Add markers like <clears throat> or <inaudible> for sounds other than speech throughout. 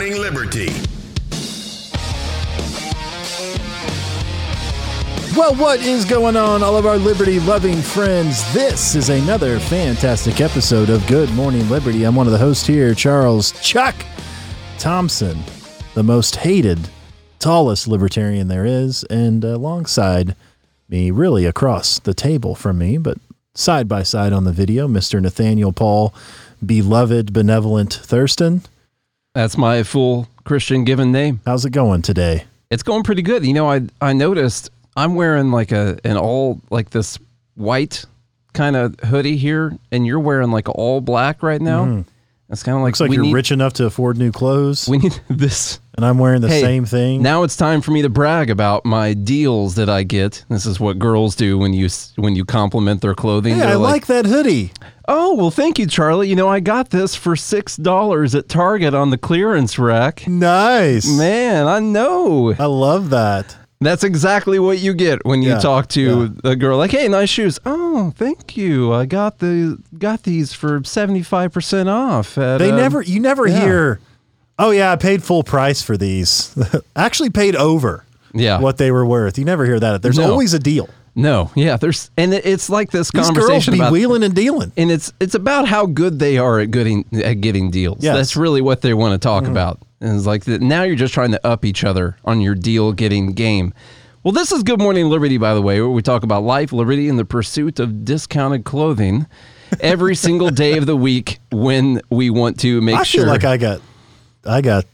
Morning Liberty. Well, what is going on, all of our liberty loving friends? This is another fantastic episode of Good Morning Liberty. I'm one of the hosts here, Charles Chuck Thompson, the most hated, tallest libertarian there is, and alongside me, really across the table from me, but side by side on the video, Mr. Nathaniel Paul, beloved, benevolent Thurston. That's my full Christian given name. How's it going today? It's going pretty good. You know, I I noticed I'm wearing like a an all like this white kind of hoodie here, and you're wearing like all black right now. Mm. It's kind of like Looks like you're need, rich enough to afford new clothes, We need <laughs> this. and I'm wearing the Hey, same thing. Now it's time for me to brag about my deals that I get. This is what girls do when you when you compliment their clothing. Hey, They're I like that hoodie. Oh well, thank you, Charlie. You know, I got this for six dollars at Target on the clearance rack. Nice. Man, I know. I love that. That's exactly what you get when you Yeah, talk to a girl like, "Hey, nice shoes." Oh, thank you. I got the got these for seventy five percent off. At, They uh, never, you never yeah. hear, oh, yeah, I paid full price for these. <laughs> Actually, paid over Yeah. what they were worth. You never hear that. There's No. always a deal. No. Yeah. There's and it's like this These girls conversation be about. wheeling and dealing. and it's it's about how good they are at getting at getting deals. Yes. That's really what they want to talk mm-hmm. about. And it's like that now you're just trying to up each other on your deal getting game. Well, this is Good Morning Liberty, by the way, where we talk about life, liberty, and the pursuit of discounted clothing every single day of the week when we want to make I sure. feel like I got, I got,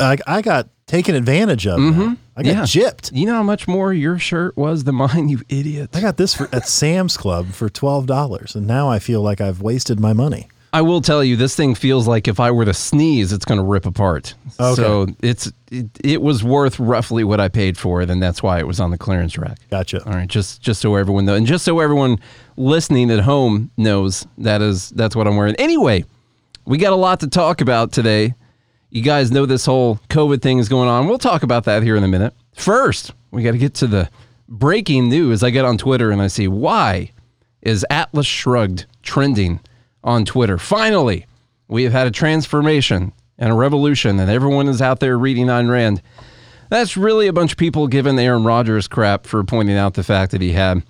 I, I got taken advantage of. now. I got Mm-hmm. Yeah. gypped. you know how much more your shirt was than mine, you idiot. I got this for, at Sam's Club for twelve dollars, and now I feel like I've wasted my money. I will tell you, this thing feels like if I were to sneeze, it's going to rip apart. Okay. So it's it, it was worth roughly what I paid for it, and that's why it was on the clearance rack. Gotcha. All right, just just so everyone knows, and just so everyone listening at home knows that is that's what I'm wearing. Anyway, we got a lot to talk about today. You guys know this whole COVID thing is going on. We'll talk about that here in a minute. First, we got to get to the breaking news. I get on Twitter and I see why is Atlas Shrugged trending on Twitter. Finally, we have had a transformation and a revolution, and everyone is out there reading Ayn Rand. That's really a bunch of people giving Aaron Rodgers crap for pointing out the fact that he had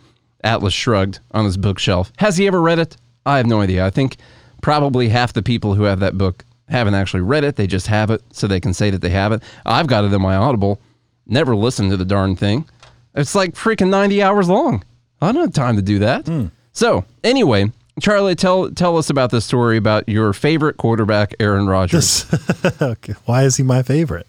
Atlas Shrugged on his bookshelf. Has he ever read it? I have no idea. I think probably half the people who have that book haven't actually read it. They just have it so they can say that they have it. I've got it in my Audible. Never listened to the darn thing. It's like freaking 90 hours long. I don't have time to do that. So, anyway, Charlie, tell tell us about this story about your favorite quarterback, Aaron Rodgers. <laughs> okay. Why is he my favorite?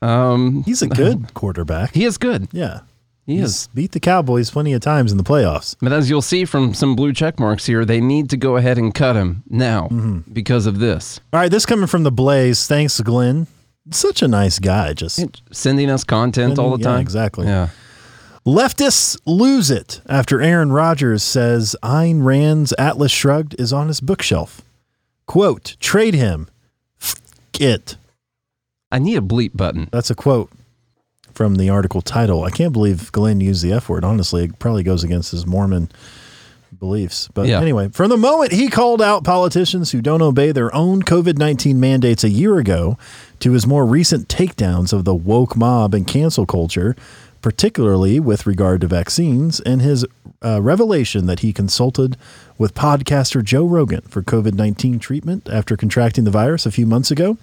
Um, He's a good <laughs> quarterback. he is good. Yeah. He He's is. beat the Cowboys plenty of times in the playoffs. But as you'll see from some blue check marks here, they need to go ahead and cut him now Mm-hmm. because of this. All right, this coming from the Blaze. Thanks, Glenn. Such a nice guy. Just Sending us content all the Yeah, time. exactly. Yeah. leftists lose it after Aaron Rodgers says Ayn Rand's Atlas Shrugged is on his bookshelf. Quote: Trade him. F- it. I need a bleep button. That's a quote from the article title. I can't believe Glenn used the F word. Honestly, it probably goes against his Mormon beliefs. But Yeah. anyway, from the moment he called out politicians who don't obey their own COVID 19 mandates a year ago to his more recent takedowns of the woke mob and cancel culture, particularly with regard to vaccines, and his uh, revelation that he consulted with podcaster Joe Rogan for COVID 19 treatment after contracting the virus a few months ago.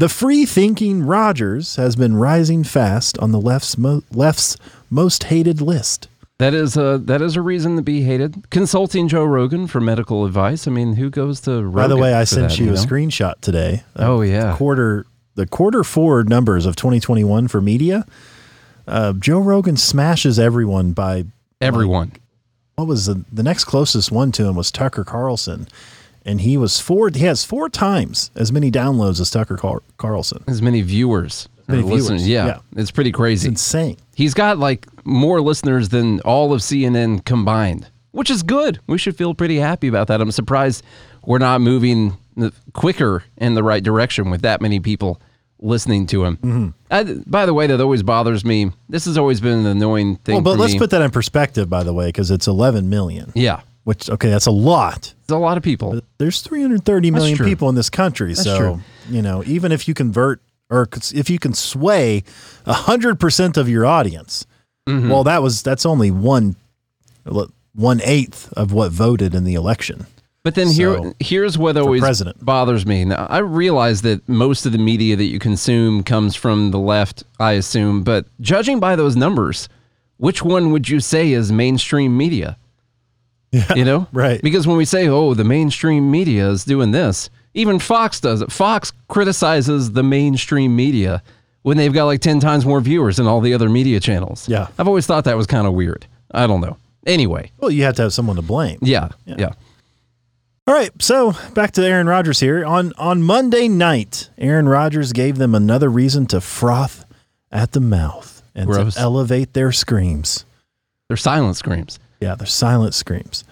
The free thinking Rodgers has been rising fast on the left's mo- left's most hated list. That is a that is a reason to be hated. Consulting Joe Rogan for medical advice. I mean, who goes to Rogan? By the way, I sent that, you a know? screenshot today. Oh, yeah. quarter the quarter four numbers of 2021 for media. Uh, Joe Rogan smashes everyone by Everyone. what was the the next closest one to him was Tucker Carlson, and he was four. He has four times as many downloads as Tucker Car- Carlson. As many viewers. Many viewers, listeners. Yeah, yeah. It's pretty It's crazy. insane. He's got like more listeners than all of CNN combined, which is good. We should feel pretty happy about that. I'm surprised we're not moving quicker in the right direction with that many people listening to him. Mm-hmm. I, by the way, that always bothers me. This has always been an annoying thing. Well, but let's me. put that in perspective, by the way, because it's 11 million. yeah, Which okay, that's a lot. it's a lot of people. There's 330 million people in this country, so true. you know, even if you convert or if you can sway hundred percent of your audience, Mm-hmm. well, that was that's only one one eighth of what voted in the election. But then here, here's what always president. bothers me. Now, I realize that most of the media that you consume comes from the left, I assume. But judging by those numbers, which one would you say is mainstream media? Yeah, You know, right. Because when we say, "Oh, the mainstream media is doing this," even Fox does it. Fox criticizes the mainstream media when they've got like ten times more viewers than all the other media channels. Yeah. I've always thought that was kind of weird. I don't know. Anyway, Well, you have to have someone to blame. yeah, yeah. All right, so back to Aaron Rodgers here. On on Monday night, Aaron Rodgers gave them another reason to froth at the mouth and Gross. to elevate their screams. They're silent screams. Yeah, they're silent screams.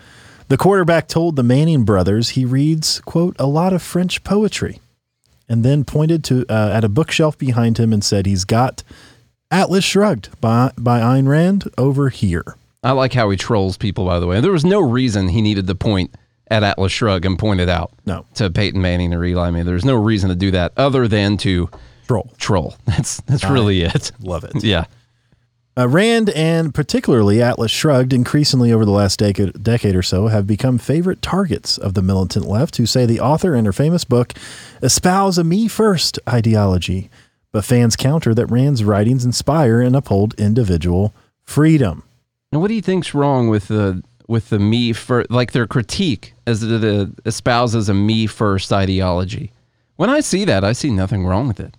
The quarterback told the Manning brothers he reads, quote, a lot of French poetry, and then pointed to uh, at a bookshelf behind him and said he's got Atlas Shrugged by, by Ayn Rand over here. I like how he trolls people, by the way. There was no reason he needed to point at Atlas Shrugged and point it out No. to Peyton Manning or Eli Manning. There's no reason to do that other than to Troll. troll. <laughs> That's that's really it. Love it. Yeah. Uh, Rand and particularly Atlas Shrugged, increasingly over the last decade, decade or so, have become favorite targets of the militant left who say the author in her famous book espouse a me first ideology. But fans counter that Rand's writings inspire and uphold individual freedom. And what do you think's wrong with the with the me first, like their critique as it uh, espouses a me first ideology? When I see that, I see nothing wrong with it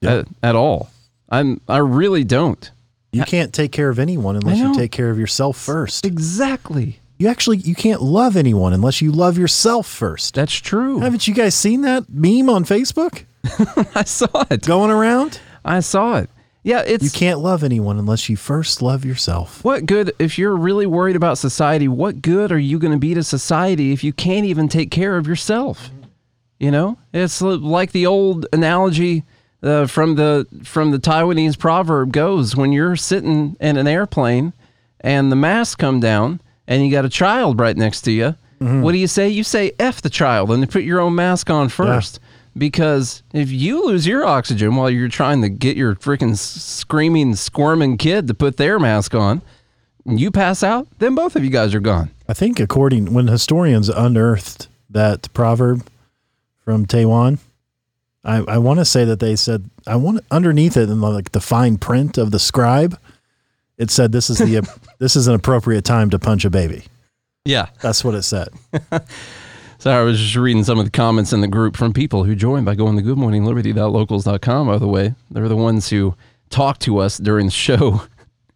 Yeah. at, at all. I'm I really don't. You uh, can't take care of anyone unless you take care of yourself first. Exactly. You actually you can't love anyone unless you love yourself first. That's true. Haven't you guys seen that meme on Facebook <laughs> I saw it. going around? I saw it. Yeah, it's You can't love anyone unless you first love yourself. What good, if you're really worried about society, what good are you going to be to society if you can't even take care of yourself? You know, it's li- like the old analogy uh, from the from the Taiwanese proverb goes: when you're sitting in an airplane and the masks come down and you got a child right next to you, what do you say? You say "f the child" and put your own mask on first. Because if you lose your oxygen while you're trying to get your freaking screaming, squirming kid to put their mask on, and you pass out, then both of you guys are gone. I think according when historians unearthed that proverb from Taiwan, I, I want to say that they said I want underneath it in the, like the fine print of the scribe, it said this is the <laughs> this is an appropriate time to punch a baby. Yeah. That's what it said. <laughs> So I was just reading some of the comments in the group from people who joined by going to goodmorningliberty.locals.com, by the way. They're the ones who talked to us during the show.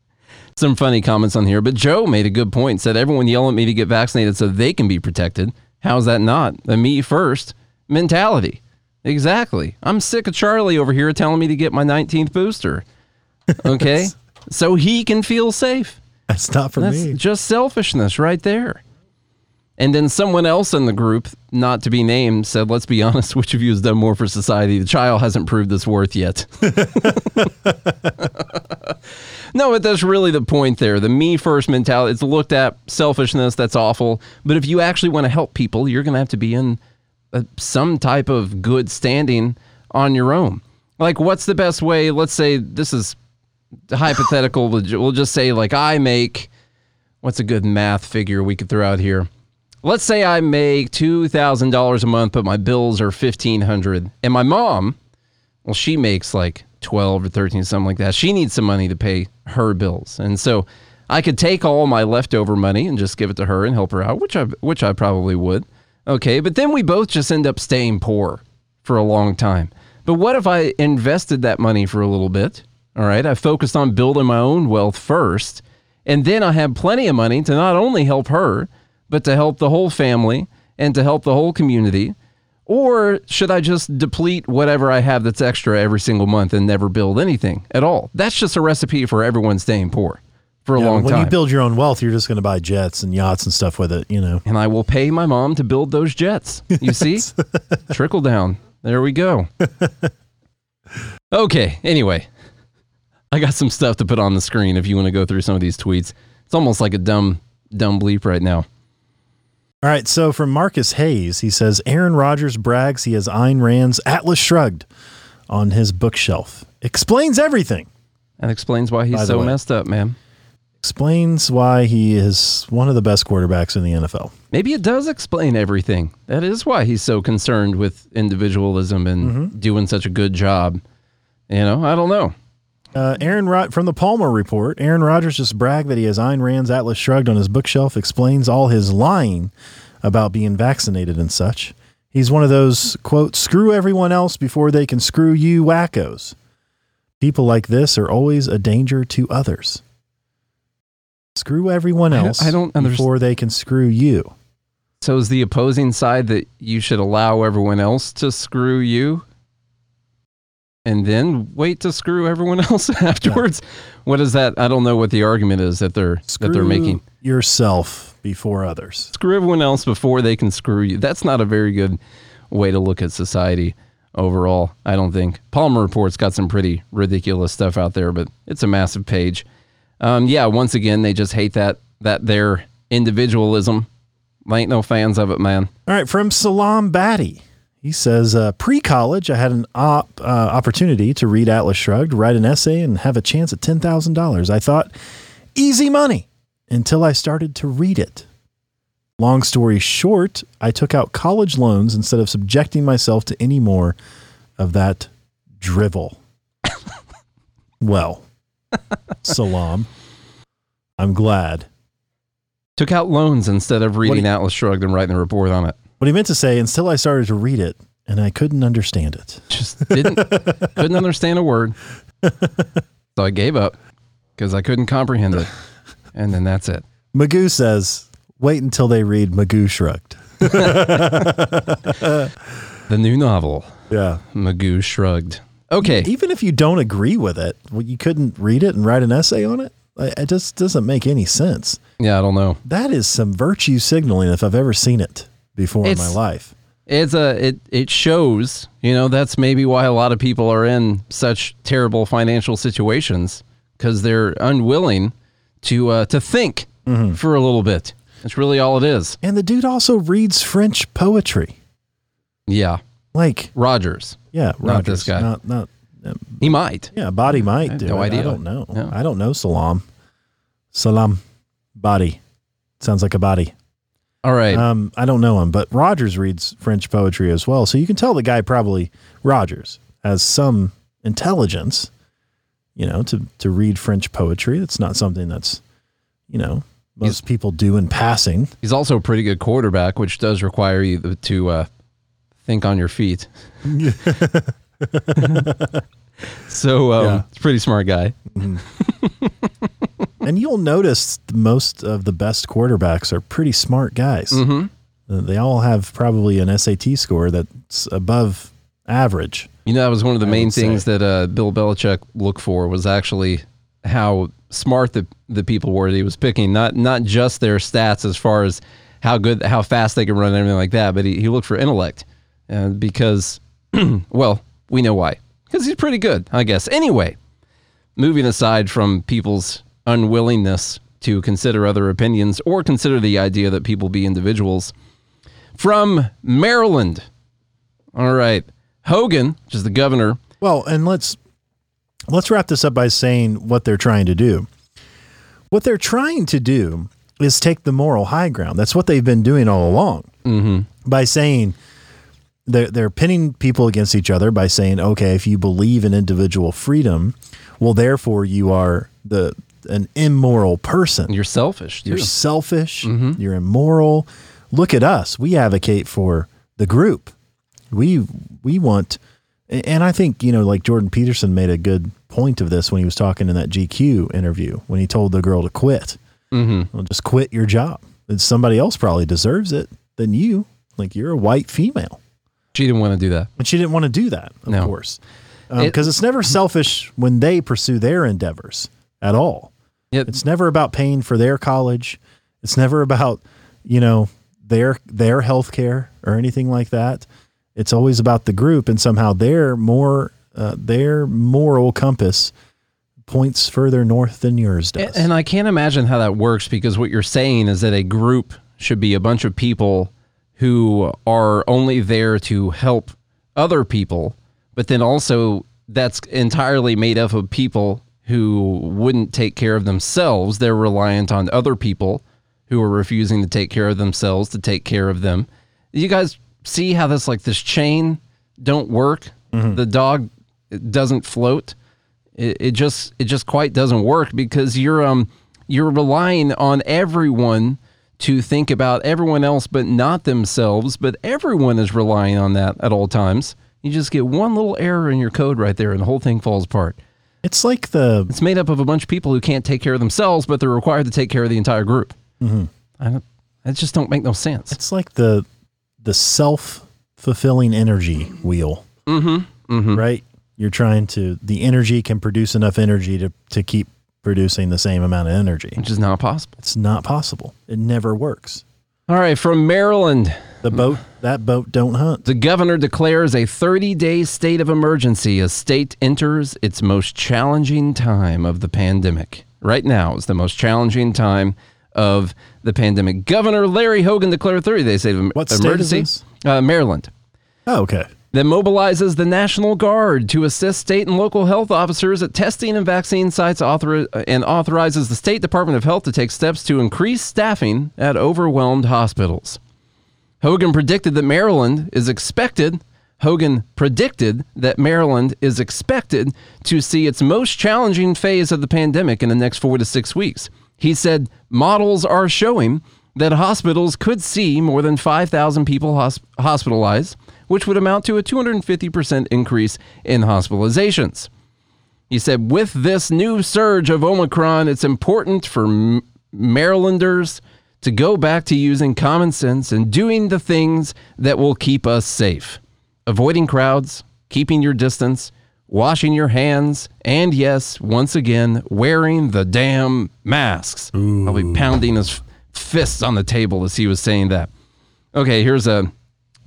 <laughs> some funny comments on here. But Joe made a good point, said everyone yell at me to get vaccinated so they can be protected. How's that not? A me first mentality. Exactly. I'm sick of Charlie over here telling me to get my 19th booster. Okay? <laughs> so he can feel safe. That's not for That's me. just selfishness right there. And then someone else in the group, not to be named, said, Let's be honest, <laughs> which of you has done more for society? The child hasn't proved its worth yet. <laughs> no, but that's really the point there. The me first mentality, it's looked at selfishness, that's awful. But if you actually want to help people, you're going to have to be in Uh, some type of good standing on your own. Like, what's the best way? Let's say this is hypothetical. We'll just say, like, I make what's a good math figure we could throw out here? Let's say I make two thousand dollars a month, but my bills are fifteen hundred, and my mom, well, she makes like twelve or thirteen, something like that. She needs some money to pay her bills, and so I could take all my leftover money and just give it to her and help her out, which I which I probably would. Okay, but then we both just end up staying poor for a long time. But what if I invested that money for a little bit? All right, I focused on building my own wealth first, and then I had plenty of money to not only help her, but to help the whole family and to help the whole community. Or should I just deplete whatever I have that's extra every single month and never build anything at all? That's just a recipe for everyone staying poor for a Yeah, long when time. When you build your own wealth, you're just going to buy jets and yachts and stuff with it. You know. and I will pay my mom to build those jets. You see? <laughs> <laughs> Trickle down. There we go. <laughs> Okay, anyway. I got some stuff to put on the screen if you want to go through some of these tweets. It's almost like a dumb dumb bleep right now. All right. So from Marcus Hayes, he says Aaron Rodgers brags he has Ayn Rand's Atlas Shrugged on his bookshelf. Explains everything. That explains why he's so way. messed up, man. Explains why he is one of the best quarterbacks in the NFL. Maybe it does explain everything. That is why he's so concerned with individualism and Mm-hmm. doing such a good job. You know, I don't know. Uh, Aaron Rod- from the Palmer Report, Aaron Rodgers just bragged that he has Ayn Rand's Atlas Shrugged on his bookshelf, explains all his lying about being vaccinated and such. He's one of those, quote, screw everyone else before they can screw you wackos. People like this are always a danger to others. Screw everyone I don't- else I don't underst- before they can screw you. So is the opposing side that you should allow everyone else to screw you and then wait to screw everyone <laughs> else afterwards? What is that? I don't know what the argument is that they're Screw that they're making. yourself before others. Screw everyone else before they can screw you. That's not a very good way to look at society overall, I don't think. Palmer Report's got some pretty ridiculous stuff out there, but it's a massive page. Um, yeah, once again, they just hate that that their individualism. I ain't no fans of it, man. All right, from Salam Batty. He says, uh, pre college, I had an op, uh, opportunity to read Atlas Shrugged, write an essay, and have a chance at $10,000. I thought, easy money until I started to read it. Long story short, I took out college loans instead of subjecting myself to any more of that drivel. <laughs> well, Salam, I'm glad. Took out loans instead of reading Atlas Shrugged and writing a report on it. What he meant to say, until I started to read it, and I couldn't understand it. Just didn't <laughs> couldn't understand a word. <laughs> So I gave up because I couldn't comprehend it. And then that's it. Magoo says, wait until they read Magoo Shrugged. <laughs> The new novel, Yeah. Magoo Shrugged. Okay. Even if you don't agree with it, well, you couldn't read it and write an essay on it? It just doesn't make any sense. Yeah, I don't know. That is some virtue signaling if I've ever seen it before in my life. It's a it it shows, you know, that's maybe why a lot of people are in such terrible financial situations because they're unwilling to uh, to think for a little bit. That's really all it is. And the dude also reads French poetry. Yeah, Like, Rodgers. yeah, Not this Rodgers, guy. Not, not, He might. yeah, Body might do no it. idea. I don't know. I don't know Salam. Salam. Body. Sounds like a body. All right. Um, I don't know him, but Rodgers reads French poetry as well. So you can tell the guy probably Rodgers has some intelligence, you know, to to read French poetry. That's not something that's, you know, most people do in passing. He's also a pretty good quarterback, which does require you to- to uh, think on your feet. <laughs> so um, Yeah. he's pretty smart guy. <laughs> and you'll notice most of the best quarterbacks are pretty smart guys. Mm-hmm. Uh, They all have probably an SAT score that's above average. You know, that was one of the I main would say. things that uh, Bill Belichick looked for was actually how smart the, the people were that he was picking, not not just their stats as far as how good, how fast they can run and everything like that, but he, he looked for intellect uh, because, <clears throat> well, we know why. Because he's pretty good, I guess. Anyway, moving aside from people's unwillingness to consider other opinions or consider the idea that people be individuals, from Maryland. All right. Hogan, which is the governor, Well, and let's let's wrap this up by saying what they're trying to do. What they're trying to do is take the moral high ground. That's what they've been doing all along. Mm-hmm. By saying they're they're pinning people against each other by saying, okay, if you believe in individual freedom, well, therefore you are the an immoral person. you're selfish. Too. You're selfish. You're immoral. Look at us. We advocate for the group. We we want, and I think you know, like Jordan Peterson made a good point of this when he was talking in that GQ interview when he told the girl to quit. Mm-hmm. Well, just quit your job. And somebody else probably deserves it than you. Like you're a white female, she didn't want to do that. and she didn't want to do that, of No. course, It- because it's never selfish when they pursue their endeavors at all. It, It's never about paying for their college. It's never about, you know, their their health care or anything like that. It's always about the group and somehow their more uh, their moral compass points further north than yours does. and I can't imagine how that works because what you're saying is that a group should be a bunch of people who are only there to help other people, but then also that's entirely made up of people who wouldn't take care of themselves. They're reliant on other people who are refusing to take care of themselves to take care of them. You guys see how this like this chain don't work? The dog doesn't float. It, it just it just quite doesn't work because you're um you're relying on everyone to think about everyone else but not themselves, but everyone is relying on that at all times. You just get one little error in your code right there and the whole thing falls apart. It's like the It's made up of a bunch of people who can't take care of themselves, but they're required to take care of the entire group. Mm-hmm. I don't, that just don't make no sense. it's like the the self fulfilling energy wheel. Mm-hmm. Right? You're trying to the energy can produce enough energy to to keep producing the same amount of energy. Which is not possible. It's not possible. It never works. All right, from Maryland, The boat that boat don't hunt. the governor declares a 30 day state of emergency as state enters its most challenging time of the pandemic. Right now is the most challenging time of the pandemic. Governor Larry Hogan declared 30 day state of What state is emergency. this? Uh, Maryland. Oh, okay. That mobilizes the National Guard to assist state and local health officers at testing and vaccine sites author- and authorizes the State Department of Health to take steps to increase staffing at overwhelmed hospitals. Hogan predicted that Maryland is expected Hogan predicted that Maryland is expected to see its most challenging phase of the pandemic in the next 4 to 6 weeks. He said models are showing that hospitals could see more than 5,000 people hosp- hospitalized, which would amount to a 250% increase in hospitalizations. He said, with this new surge of Omicron, it's important for Marylanders to go back to using common sense and doing the things that will keep us safe. Avoiding crowds, keeping your distance, washing your hands, and yes, once again, wearing the damn masks. I'll be pounding his fists on the table as he was saying that. Okay, here's a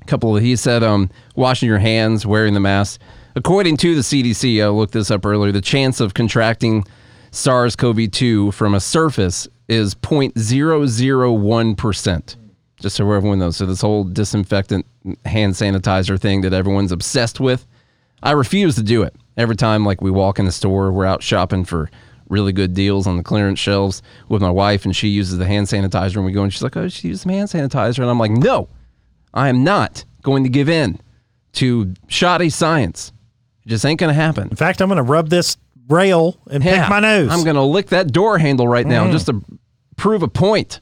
couple of, he said, um, washing your hands, wearing the mask. According to the CDC, I looked this up earlier, the chance of contracting SARS CoV 2 from a surface is 0.001%. Just so everyone knows. So, this whole disinfectant hand sanitizer thing that everyone's obsessed with, I refuse to do it. Every time, like, we walk in the store, we're out shopping for really good deals on the clearance shelves with my wife, and she uses the hand sanitizer, and we go, and she's like, oh, she uses some hand sanitizer. And I'm like, no, I am not going to give in to shoddy science. It just ain't going to happen. In fact, I'm going to rub this rail and Yeah, pick my nose. I'm going to lick that door handle right now just to prove a point.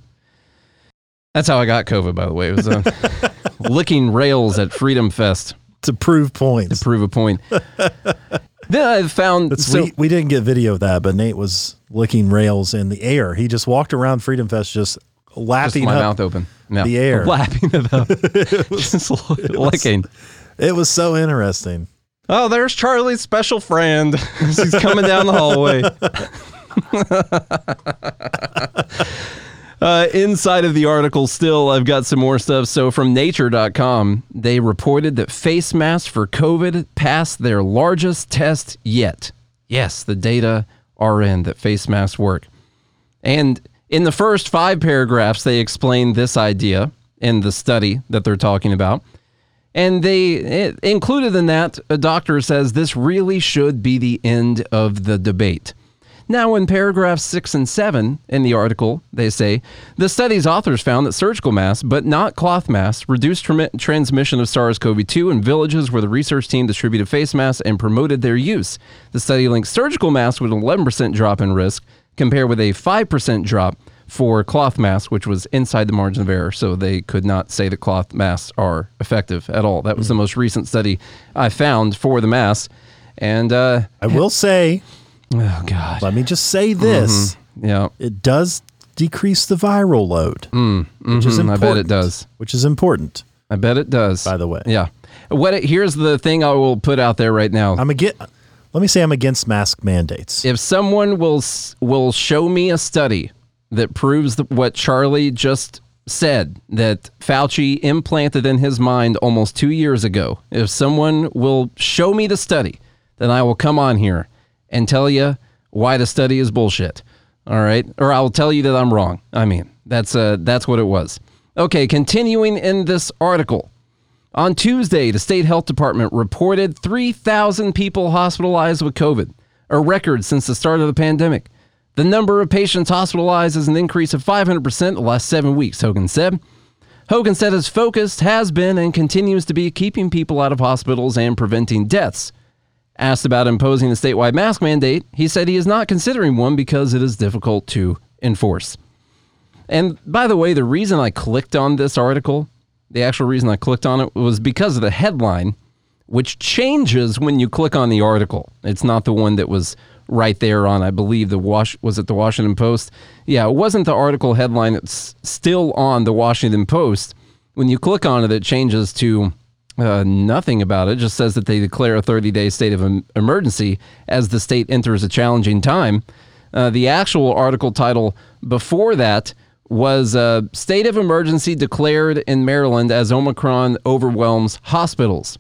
That's how I got COVID, by the way. It was uh, <laughs> licking rails at Freedom Fest to prove points. to prove a point. <laughs> then I found so we, we didn't get video of that, but Nate was licking rails in the air. He just walked around Freedom Fest just lapping my mouth open. Yeah. the air. <laughs> lapping it up, <laughs> <laughs> just licking. It was so interesting. Oh, there's Charlie's special friend. He's coming down the hallway. uh, inside of the article, still, I've got some more stuff. So, from nature.com, they reported that face masks for COVID passed their largest test yet. Yes, the data are in that face masks work. And in the first five paragraphs, they explain this idea in the study that they're talking about. And they included in that, a doctor says this really should be the end of the debate. Now, in paragraphs six and seven in the article, they say the study's authors found that surgical masks, but not cloth masks, reduced transmission of SARS CoV 2 in villages where the research team distributed face masks and promoted their use. The study links surgical masks with an 11% drop in risk, compared with a 5% drop for cloth masks, which was inside the margin of error. So they could not say that cloth masks are effective at all. That was the most recent study I found for the masks. And, uh, I will say, oh, God. let me just say this: Yeah. it does decrease the viral load, which is Mhm, I important. bet it does. Which is important. I bet it does. By the way. Yeah. What it, here's the thing I will put out there right now. I'm against. Let me say I'm against mask mandates. if someone will will show me a study that proves what Charlie just said that Fauci implanted in his mind almost 2 years ago, if someone will show me the study, then I will come on here and tell you why the study is bullshit. All right? Or I'll tell you that I'm wrong. I mean, that's uh that's what it was. Okay, continuing in this article. On Tuesday, the state health department reported 3,000 people hospitalized with COVID, a record since the start of the pandemic. The number of patients hospitalized is an increase of 500% in the last seven weeks, Hogan said. Hogan said his focus has been and continues to be keeping people out of hospitals and preventing deaths. Asked about imposing a statewide mask mandate, he said he is not considering one because it is difficult to enforce. And by the way, the reason I clicked on this article, the actual reason I clicked on it was because of the headline, which changes when you click on the article. It's not the one that was right there on, I believe, the Wash was it the Washington Post? Yeah, it wasn't the article headline. It's still on the Washington Post. When you click on it, it changes to uh, nothing about it. it. Just says that they declare a 30 day state of emergency as the state enters a challenging time. Uh, the actual article title before that was a state of emergency declared in Maryland as Omicron overwhelms hospitals.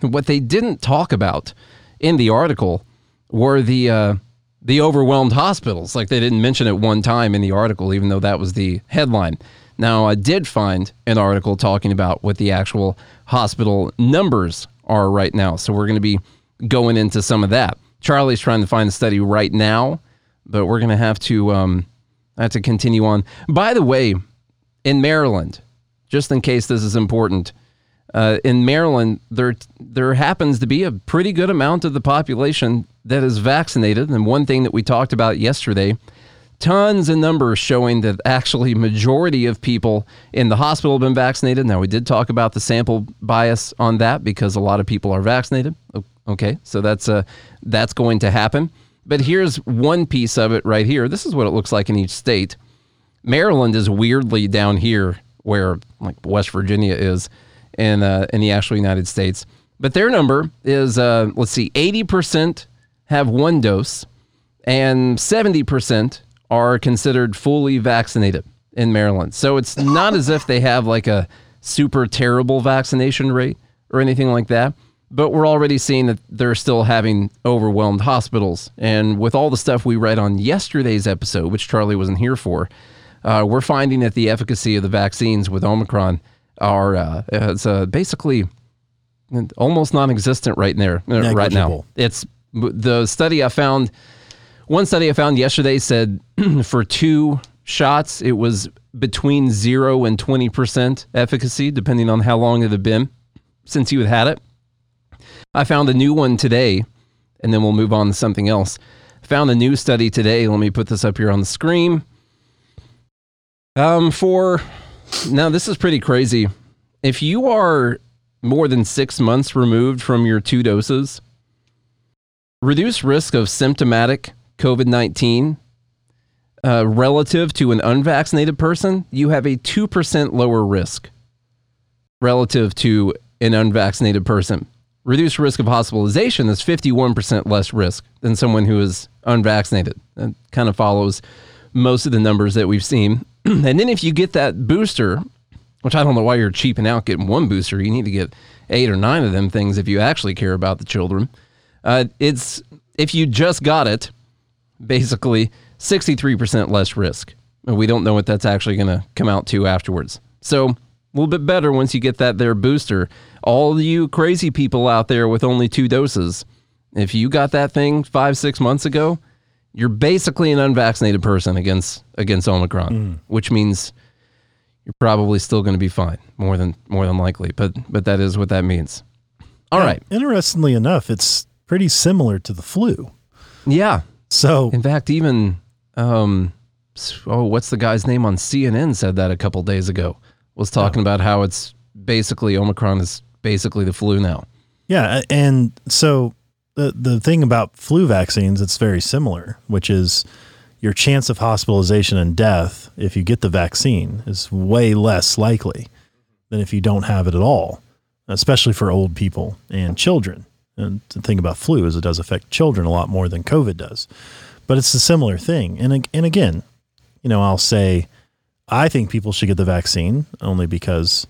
What they didn't talk about in the article were the uh, the overwhelmed hospitals. Like they didn't mention it one time in the article, even though that was the headline. Now I did find an article talking about what the actual hospital numbers are right now. So we're going to be going into some of that. Charlie's trying to find the study right now, but we're going to have to um, have to continue on. By the way, in Maryland, just in case this is important, uh, in Maryland, there there happens to be a pretty good amount of the population that is vaccinated. And one thing that we talked about yesterday, tons of numbers showing that actually majority of people in the hospital have been vaccinated. Now we did talk about the sample bias on that because a lot of people are vaccinated. Okay, so that's uh, that's going to happen. But here's one piece of it right here. This is what it looks like in each state. Maryland is weirdly down here where like West Virginia is in uh, in the actual United States. But their number is uh, let's see, eighty percent have one dose, and seventy percent are considered fully vaccinated in Maryland. So it's not as if they have like a super terrible vaccination rate or anything like that. But we're already seeing that they're still having overwhelmed hospitals. And with all the stuff we read on yesterday's episode, which Charlie wasn't here for, uh, we're finding that the efficacy of the vaccines with Omicron are uh, it's uh, basically almost non-existent right there uh, right now. It's the study I found. One study I found yesterday said <clears throat> for two shots it was between zero and twenty percent efficacy, depending on how long it had been since you had had it. I found a new one today, and then we'll move on to something else. Found a new study today. Let me put this up here on the screen. Um, for now, this is pretty crazy. If you are more than six months removed from your two doses, reduced risk of symptomatic COVID 19 uh, relative to an unvaccinated person, you have a 2% lower risk relative to an unvaccinated person. Reduced risk of hospitalization is 51% less risk than someone who is unvaccinated. That kind of follows most of the numbers that we've seen. <clears throat> and then if you get that booster, which I don't know why you're cheaping out getting one booster, you need to get eight or nine of them things if you actually care about the children. Uh, it's if you just got it, basically 63% less risk. We don't know what that's actually going to come out to afterwards. So a little bit better once you get that there booster. All you crazy people out there with only two doses, if you got that thing five, six months ago, you're basically an unvaccinated person against against Omicron, mm. which means you're probably still going to be fine, more than more than likely. But but that is what that means. All right. Interestingly enough, it's pretty similar to the flu. Yeah. So in fact, even um, oh, what's the guy's name on CNN said that a couple days ago was talking about how it's basically Omicron is basically the flu now. Yeah, and so the the thing about flu vaccines, it's very similar, which is your chance of hospitalization and death if you get the vaccine is way less likely than if you don't have it at all, especially for old people and children. And the thing about flu is it does affect children a lot more than COVID does, but it's a similar thing. And and again, you know, I'll say I think people should get the vaccine only because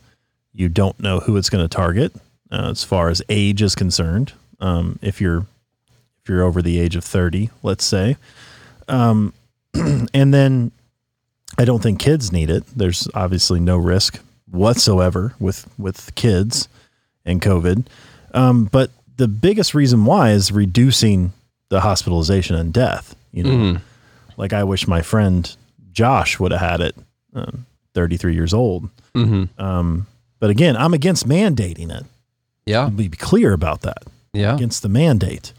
you don't know who it's going to target uh, as far as age is concerned. Um, if you're if you're over the age of 30, let's say, um, <clears throat> and then I don't think kids need it. There's obviously no risk whatsoever with with kids and COVID. Um, but the biggest reason why is reducing the hospitalization and death. You know, Mhm. like I wish my friend Josh would have had it. Um, 33 years old. hmm Um, but again, I'm against mandating it. Yeah. Be clear about that. Yeah. Against the mandate.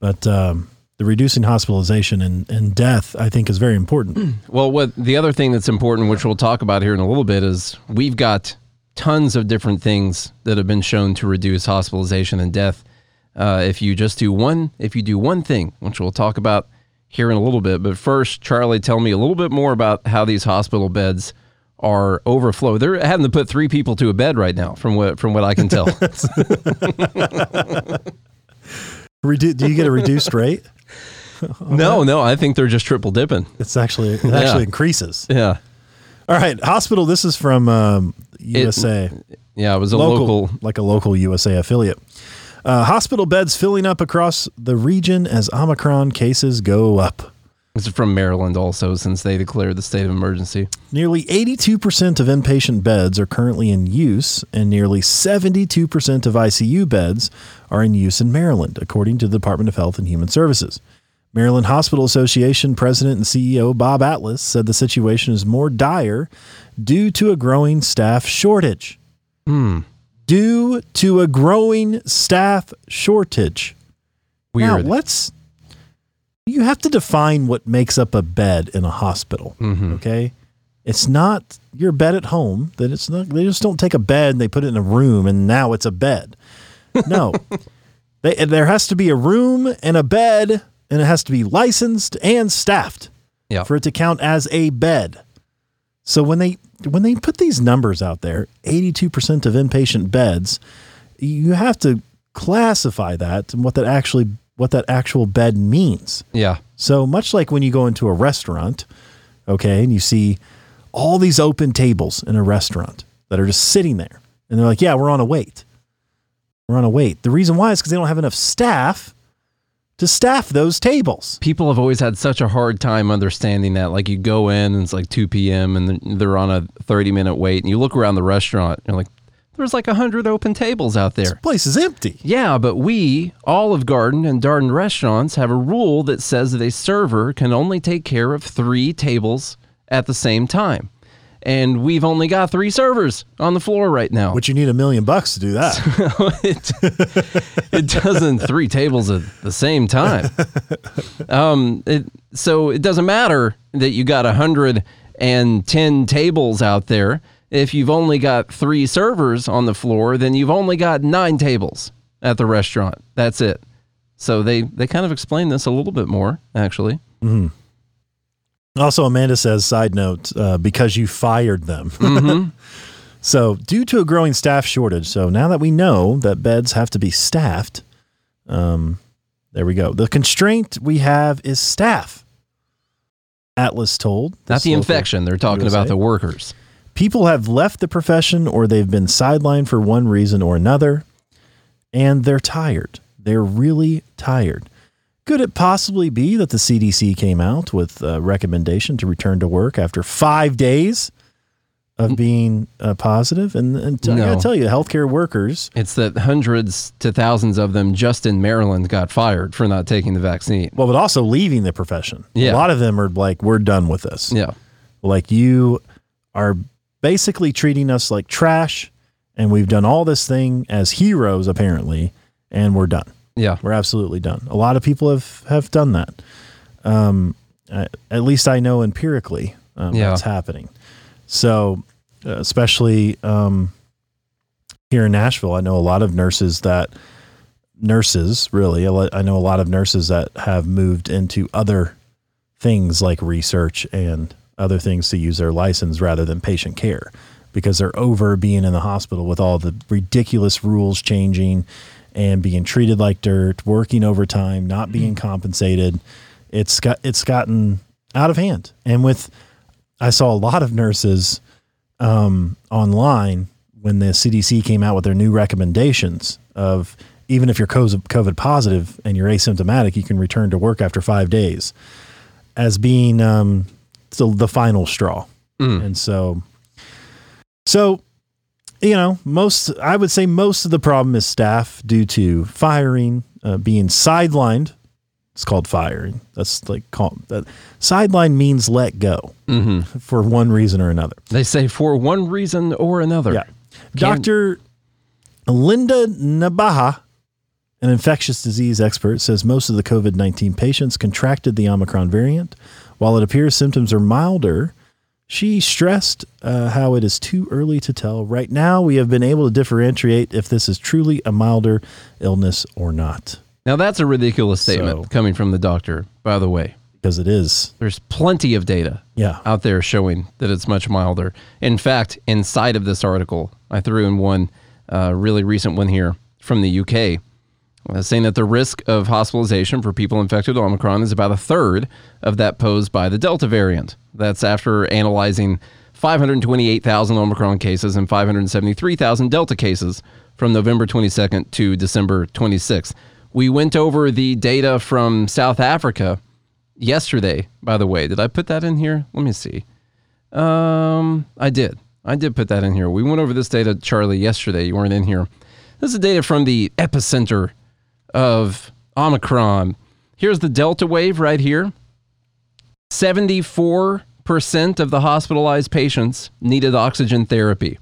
But um, the reducing hospitalization and, and death, I think, is very important. <clears throat> Well, what the other thing that's important, which we'll talk about here in a little bit, is we've got tons of different things that have been shown to reduce hospitalization and death. Uh, if you just do one, if you do one thing, which we'll talk about here in a little bit. But first, Charlie, tell me a little bit more about how these hospital beds are overflow. They're having to put three people to a bed right now, from what from what I can tell. <laughs> Redu- do you get a reduced rate? <laughs> no, no, I think they're just triple dipping. It's actually it actually increases. Yeah, All right, hospital. This is from um, USA, yeah, it was a local, local like a local USA affiliate. Uh, hospital beds filling up across the region as Omicron cases go up. This is from Maryland also, since they declared the state of emergency. Nearly 82% of inpatient beds are currently in use, and nearly 72% of ICU beds are in use in Maryland, according to the Department of Health and Human Services. Maryland Hospital Association President and CEO Bob Atlas said the situation is more dire due to a growing staff shortage. Hmm. Due to a growing staff shortage. Weird. Now, let's. You have to define what makes up a bed in a hospital. Mm-hmm. Okay, it's not your bed at home. That it's not. They just don't take a bed and they put it in a room and now it's a bed. No, <laughs> they, there has to be a room and a bed, and it has to be licensed and staffed Yeah. for it to count as a bed. So when they when they put these numbers out there, 82% of inpatient beds, you have to classify that and what that actually what that actual bed means. yeah. So much like when you go into a restaurant, okay, and you see all these open tables in a restaurant that are just sitting there, and they're like, "Yeah, we're on a wait. We're on a wait." The reason why is because they don't have enough staff to staff those tables. people have always had such a hard time understanding that. Like you go in and it's like 2 p.m. and they're- on a 30 minute wait, and you look around the restaurant, and you're like, there's like a 100 open tables out there. place is empty. Yeah, but we, Olive Garden and Darden restaurants, have a rule that says that a server can only take care of three tables at the same time. And we've only got three servers on the floor right now. Which you need a million bucks to do that. <laughs> it, <laughs> it doesn't three tables at the same time. <laughs> Um, it, so it doesn't matter that you got 110 tables out there. If you've only got three servers on the floor, then you've only got nine tables at the restaurant. That's it. So they, they kind of explain this a little bit more, actually. Also, Amanda says, side note, uh, because you fired them. Mm-hmm. <laughs> so, due to a growing staff shortage, so now that we know that beds have to be staffed, um, there we go. The constraint we have is staff. Atlas told. Not the infection. They're talking USA. about the workers. People have left the profession or they've been sidelined for one reason or another, and they're tired. They're really tired. Could it possibly be that the CDC came out with a recommendation to return to work after five days of being uh, positive? And, and I No. gotta tell you, healthcare workers, It's that hundreds to thousands of them just in Maryland got fired for not taking the vaccine. well, but also leaving the profession. Yeah. A lot of them are like, we're done with this. Yeah. Like you are basically treating us like trash, and we've done all this thing as heroes, apparently, and we're done. Yeah. We're absolutely done. A lot of people have have done that. Um, at least I know empirically um, Yeah. that's happening. So, uh, especially um, here in Nashville, I know a lot of nurses that nurses really. I know a lot of nurses that have moved into other things like research and other things to use their license rather than patient care because they're over being in the hospital with all the ridiculous rules changing and being treated like dirt, working overtime, not being compensated. It's got it's gotten out of hand. And with I saw a lot of nurses um, online when the CDC came out with their new recommendations of even if you're COVID positive and you're asymptomatic, you can return to work after five days as being um, the, the final straw. And so, so you know, most I would say most of the problem is staff due to firing, uh, being sidelined. It's called firing. That's like call, that sideline means let go <laughs> for one reason or another. They say for one reason or another. Yeah. Can- Dr. Linda Nabaha, an infectious disease expert, says most of the COVID 19 patients contracted the Omicron variant. While it appears symptoms are milder, she stressed uh, how it is too early to tell. Right now, we have been able to differentiate if this is truly a milder illness or not, Now that's a ridiculous statement So- coming from the doctor, by the way. because it is. There's plenty of data Yeah. out there showing that it's much milder. In fact, inside of this article, I threw in one uh, really recent one here from the UK, saying that the risk of hospitalization for people infected with Omicron is about a third of that posed by the Delta variant. That's after analyzing 528,000 Omicron cases and 573,000 Delta cases from November 22nd to December 26th. We went over the data from South Africa yesterday, by the way. Did I put that in here? Let me see. Um, I did. I did put that in here. We went over this data, Charlie, yesterday. You weren't in here. This is data from the epicenter of Omicron. Here's the Delta wave right here. 74% of the hospitalized patients needed oxygen therapy.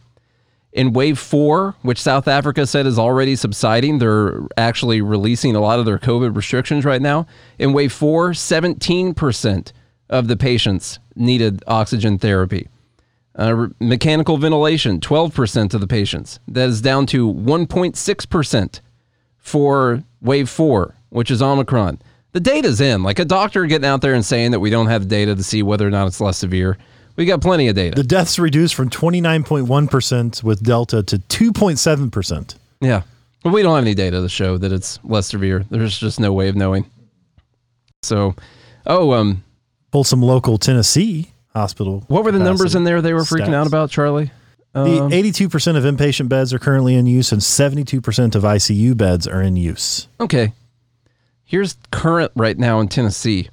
In wave four, which South Africa said is already subsiding, they're actually releasing a lot of their COVID restrictions right now. In wave four, 17% of the patients needed oxygen therapy. Uh, mechanical ventilation, 12% of the patients. That is down to 1.6% for wave four, which is Omicron. The data's in. Like a doctor getting out there and saying that we don't have data to see whether or not it's less severe. We got plenty of data. The deaths reduced from 29.1% with Delta to 2.7%. Yeah. But we don't have any data to show that it's less severe. There's just no way of knowing. So, oh, um, Pulled some local Tennessee hospital. what were the numbers in there they were freaking stats. out about, Charlie? The Um, 82% of inpatient beds are currently in use, and 72% of ICU beds are in use. Okay. Here's current right now in Tennessee.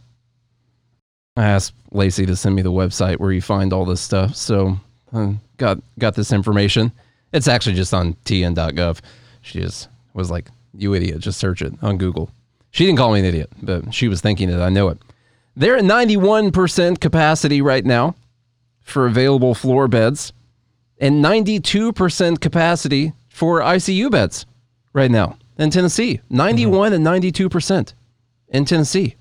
I asked Lacey to send me the website where you find all this stuff. So, uh, got got this information. It's actually just on tn.gov. She just was like, "You idiot, just search it on Google." She didn't call me an idiot, but she was thinking it. I know it. They're at 91% capacity right now for available floor beds and 92% capacity for ICU beds right now in Tennessee. 91 and 92% in Tennessee.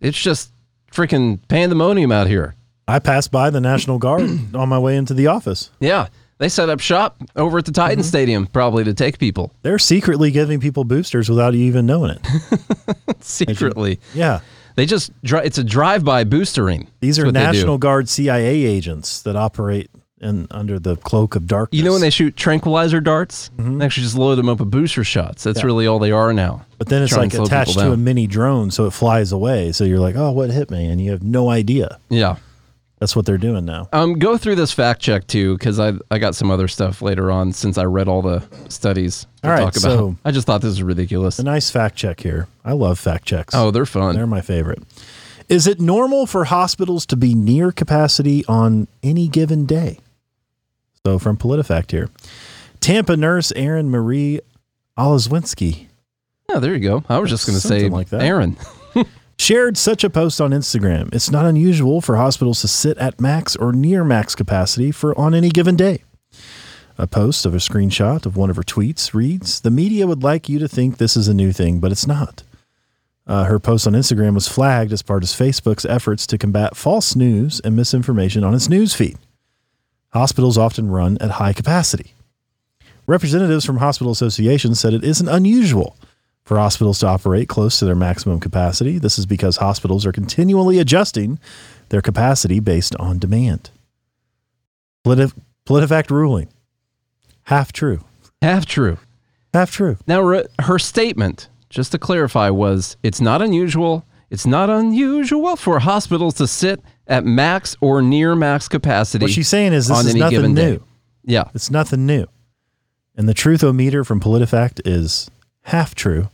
It's just freaking pandemonium out here. I passed by the National Guard <clears throat> on my way into the office. Yeah. They set up shop over at the Titan mm-hmm. Stadium probably to take people They're secretly giving people boosters without you even knowing it. <laughs> secretly. Yeah. They just it's a drive-by boostering. These are what they do. National Guard CIA agents that operate in under the cloak of darkness. You know when they shoot tranquilizer darts? They actually just load them up with booster shots. That's Mm-hmm. Yeah. really all they are now. But then it's like attached to a mini drone, so it flies away. So you're like, oh, what hit me? And you have no idea. Yeah. That's what they're doing now. Um, go through this fact check too, because I I got some other stuff later on since I read all the studies to All right, talk about. so- I just thought this was ridiculous. A nice fact check here. I love fact checks. Oh, they're fun. They're my favorite. Is it normal for hospitals to be near capacity on any given day? So from PolitiFact here. Tampa nurse Erin Marie Olszewski yeah, there you go. I was just going to say like that. Aaron. <laughs> shared such a post on Instagram. It's not unusual for hospitals to sit at max or near max capacity for on any given day. A post of a screenshot of one of her tweets reads, "The media would like you to think this is a new thing, but it's not." Uh, her post on Instagram was flagged as part of Facebook's efforts to combat false news and misinformation on its news feed. Hospitals often run at high capacity. Representatives from hospital associations said it isn't unusual for hospitals to operate close to their maximum capacity. This is because hospitals are continually adjusting their capacity based on demand. Politif- PolitiFact ruling. Half true. Half true. Half true. Now, her statement, just to clarify, was it's not unusual. It's not unusual for hospitals to sit at max or near max capacity. What she's saying is this on is any nothing given new. day. Yeah. It's nothing new. And the truthometer from PolitiFact is half true.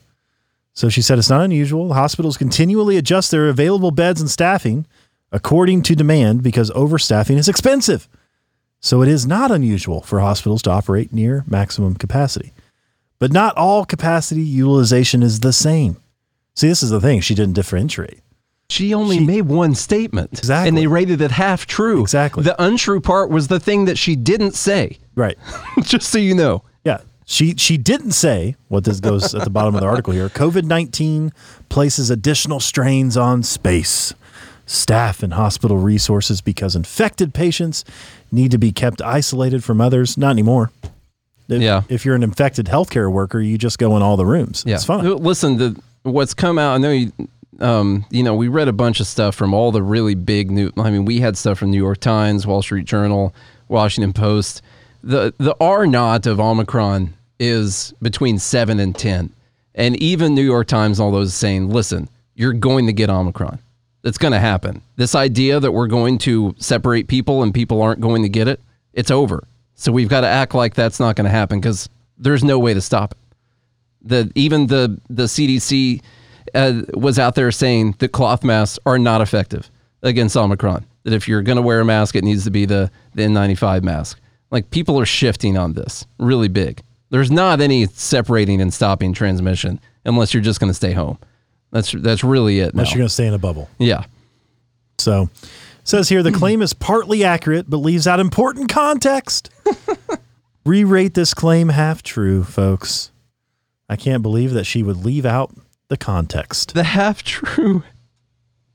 So she said it's not unusual. Hospitals continually adjust their available beds and staffing according to demand because overstaffing is expensive. So it is not unusual for hospitals to operate near maximum capacity. But not all capacity utilization is the same. See, this is the thing. She didn't differentiate. She only made one statement. Exactly. And they rated it half true. Exactly. The untrue part was the thing that she didn't say. Right. <laughs> Just so you know. Yeah. She she didn't say what this goes at the bottom of the article here. COVID nineteen places additional strains on space, staff, and hospital resources because infected patients need to be kept isolated from others. Not anymore. If, Yeah. If you're an infected healthcare worker, you just go in all the rooms. Yeah. It's fine. Listen, the what's come out. I know you. Um, you know, we read a bunch of stuff from all the really big new. I mean, we had stuff from New York Times, Wall Street Journal, Washington Post. The the R naught of Omicron is between seven and ten, and even New York Times, all those saying, listen, you're going to get Omicron. It's going to happen. This idea that we're going to separate people and people aren't going to get it, it's over. So we've got to act like that's not going to happen because there's no way to stop it the even the the CDC uh, was out there saying that cloth masks are not effective against Omicron. That if you're going to wear a mask, it needs to be the the N95 mask. Like people are shifting on this really big. There's not any separating and stopping transmission unless you're just going to stay home. That's that's really it. Unless now. you're going to stay in a bubble. yeah. So, says here the <clears throat> claim is partly accurate, but leaves out important context. <laughs> Re-rate this claim half true, folks. I can't believe that she would leave out the context. The half true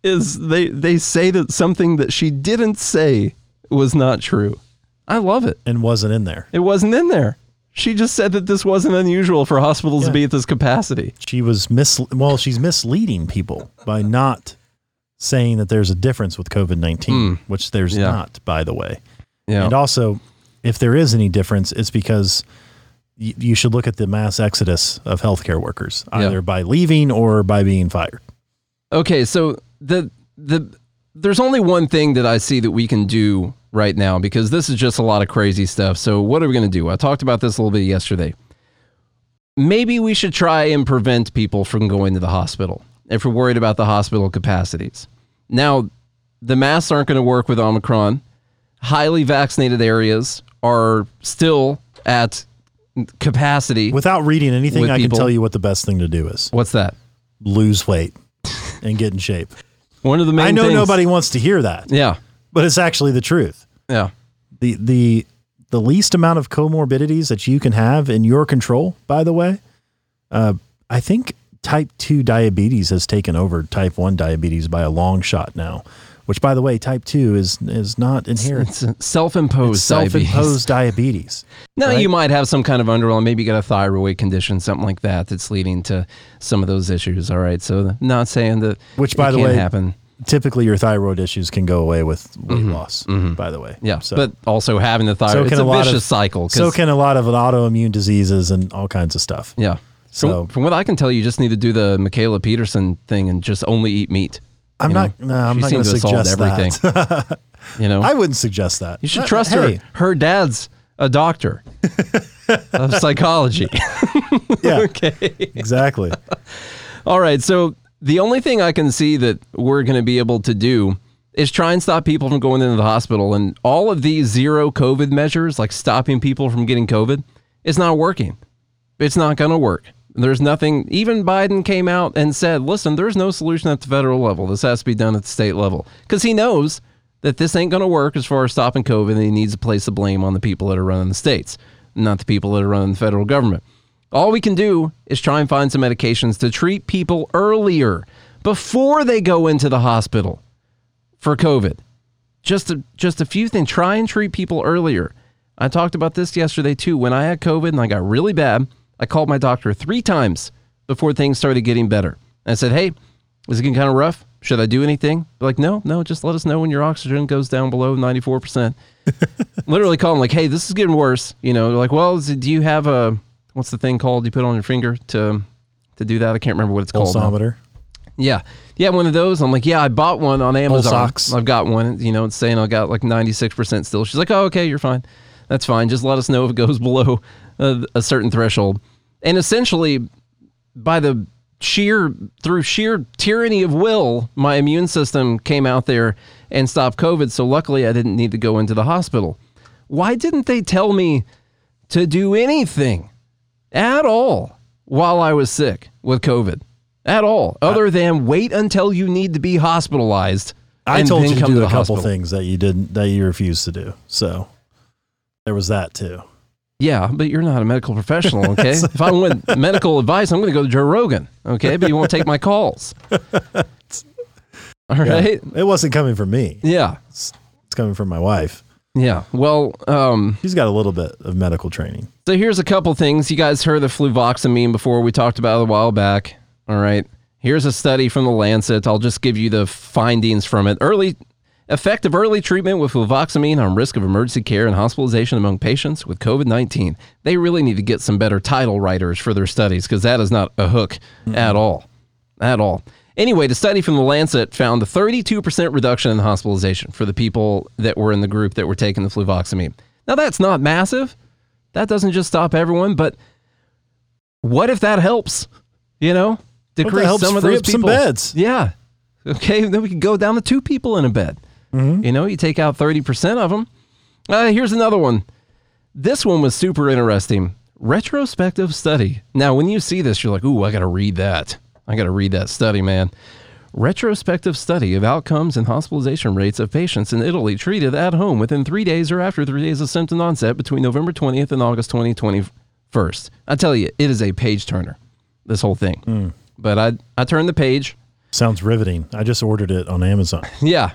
is they they say that something that she didn't say was not true. I love it. and wasn't in there. It wasn't in there. She just said that this wasn't unusual for hospitals to be at this capacity. She was mis well, she's misleading people by not saying that there's a difference with COVID nineteen, hmm. which there's. Yeah. not, by the way. Yeah. And also, if there is any difference, it's because y- you should look at the mass exodus of healthcare workers, Yeah. either by leaving or by being fired. okay, so the the there's only one thing that I see that we can do right now because this is just a lot of crazy stuff. So what are we going to do? I talked about this a little bit yesterday. Maybe we should try and prevent people from going to the hospital if we're worried about the hospital capacities. Now, the masks aren't going to work with Omicron. Highly vaccinated areas are still at capacity. Without reading anything, With I people- can tell you what the best thing to do is What's that? lose weight and get in shape. One of the main I know things- nobody wants to hear that, Yeah. but it's actually the truth. Yeah. the the the least amount of comorbidities that you can have in your control by the way uh, i think type 2 diabetes has taken over type 1 diabetes by a long shot now which by the way type 2 is is not inherent It's self-imposed it's self-imposed diabetes <laughs> Now right? you might have some kind of underlying, maybe you got a thyroid condition, something like that, that's leading to some of those issues. All right, so not saying that Which, by the way, happen. typically your thyroid issues can go away with weight loss by the way Mm-hmm. Yeah, so, but also having the thyroid, it's a, a vicious of- cycle. so can a lot of autoimmune diseases and all kinds of stuff yeah. So- from, from what I can tell, you just need to do the Mikhaila Peterson thing and just only eat meat. I'm you not know? no i'm She not going to to have solved suggest that <laughs> You know, i wouldn't suggest that you should Uh, trust hey, her. Her dad's a doctor <laughs> of psychology. <laughs> yeah okay. exactly All right. So the only thing I can see that we're going to be able to do is try and stop people from going into the hospital. And all of these zero COVID measures, like stopping people from getting COVID, it's not working. It's not going to work. There's nothing, even Biden came out and said, listen, there's no solution at the federal level. This has to be done at the state level. Because he knows that this ain't going to work as far as stopping COVID. And he needs to place the blame on the people that are running the states, not the people that are running the federal government. All we can do is try and find some medications to treat people earlier before they go into the hospital for COVID. Just a, just a few things. Try and treat people earlier. I talked about this yesterday too. When I had COVID and I got really bad, I called my doctor three times before things started getting better. I said, "Hey, is it getting kind of rough? Should I do anything?" They're like, "No, no. Just let us know when your oxygen goes down below ninety four percent." <laughs> Literally call them like, "Hey, this is getting worse." You know, they're like, "Well, it, do you have a what's the thing called you put on your finger to to do that? I can't remember what it's called." now. pulsometer Yeah. Yeah, one of those. I'm like, yeah, I bought one on Amazon. ox. I've got one. You know, it's saying I got like 96% still. She's like, oh, okay, you're fine. That's fine. Just let us know if it goes below a, a certain threshold. And essentially, by the sheer, through sheer tyranny of will, my immune system came out there and stopped COVID. So luckily, I didn't need to go into the hospital. Why didn't they tell me to do anything at all while I was sick with COVID? At all, other than wait until you need to be hospitalized. I told you to do the a couple things that you didn't that you refused to do. So there was that too. Yeah, but you're not a medical professional, <laughs> okay? if I want medical advice, I'm going to go to Joe Rogan, okay? But you won't take my calls. <laughs> All Yeah. It wasn't coming from me. Yeah. It's coming from my wife. Yeah. Well, um, She's got a little bit of medical training. so here's a couple things. You guys heard of fluvoxamine before. We talked about it a while back. All right. Here's a study from the Lancet. I'll just give you the findings from it. Early effect of early treatment with fluvoxamine on risk of emergency care and hospitalization among patients with COVID-19. They really need to get some better title writers for their studies because that is not a hook mm-hmm. at all. At all. Anyway, the study from the Lancet found a 32% reduction in hospitalization for the people that were in the group that were taking the fluvoxamine. Now, that's not massive. That doesn't just stop everyone, but what if that helps? You know, decrease some of those up some people. beds? Yeah. Okay. Then we can go down to two people in a bed. Mm-hmm. You know, you take out 30% of them. Uh, here's another one. This one was super interesting. Retrospective study. Now, when you see this, you're like, ooh, I got to read that. I got to read that study, man. Retrospective study of outcomes and hospitalization rates of patients in Italy treated at home within three days or after three days of symptom onset between November 20th and August 2021. I tell you, it is a page turner, this whole thing. Hmm. But I, I turned the page. Sounds riveting. I just ordered it on Amazon. <laughs> Yeah.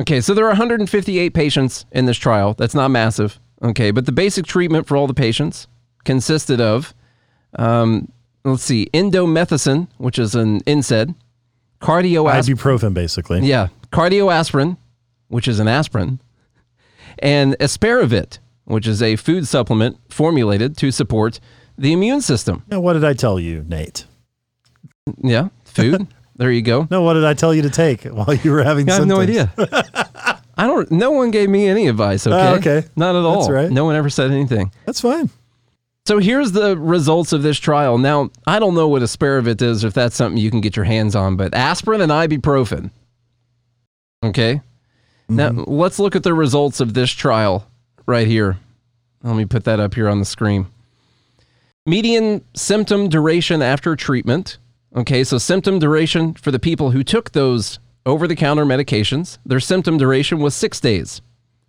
Okay, so there are 158 patients in this trial. That's not massive. Okay, but the basic treatment for all the patients consisted of, um, let's see, indomethacin, which is an NSAID, cardioaspirin, Ibuprofen, basically. yeah, cardioaspirin, which is an aspirin, and aspiravit, which is a food supplement formulated to support the immune system. Now, what did I tell you, Nate? Yeah, food. <laughs> there you go. No, what did I tell you to take while you were having I have no idea. <laughs> I don't. No one gave me any advice. Ah, okay. Oh, okay. Not at all. That's right. No one ever said anything. That's fine. So here's the results of this trial. Now I don't know what aspiravit is, if that's something you can get your hands on, but aspirin and ibuprofen. Okay. Mm-hmm. Now let's look at the results of this trial right here. Let me put that up here on the screen. Median symptom duration after treatment. Okay, so symptom duration for the people who took those over the counter medications, their symptom duration was six days.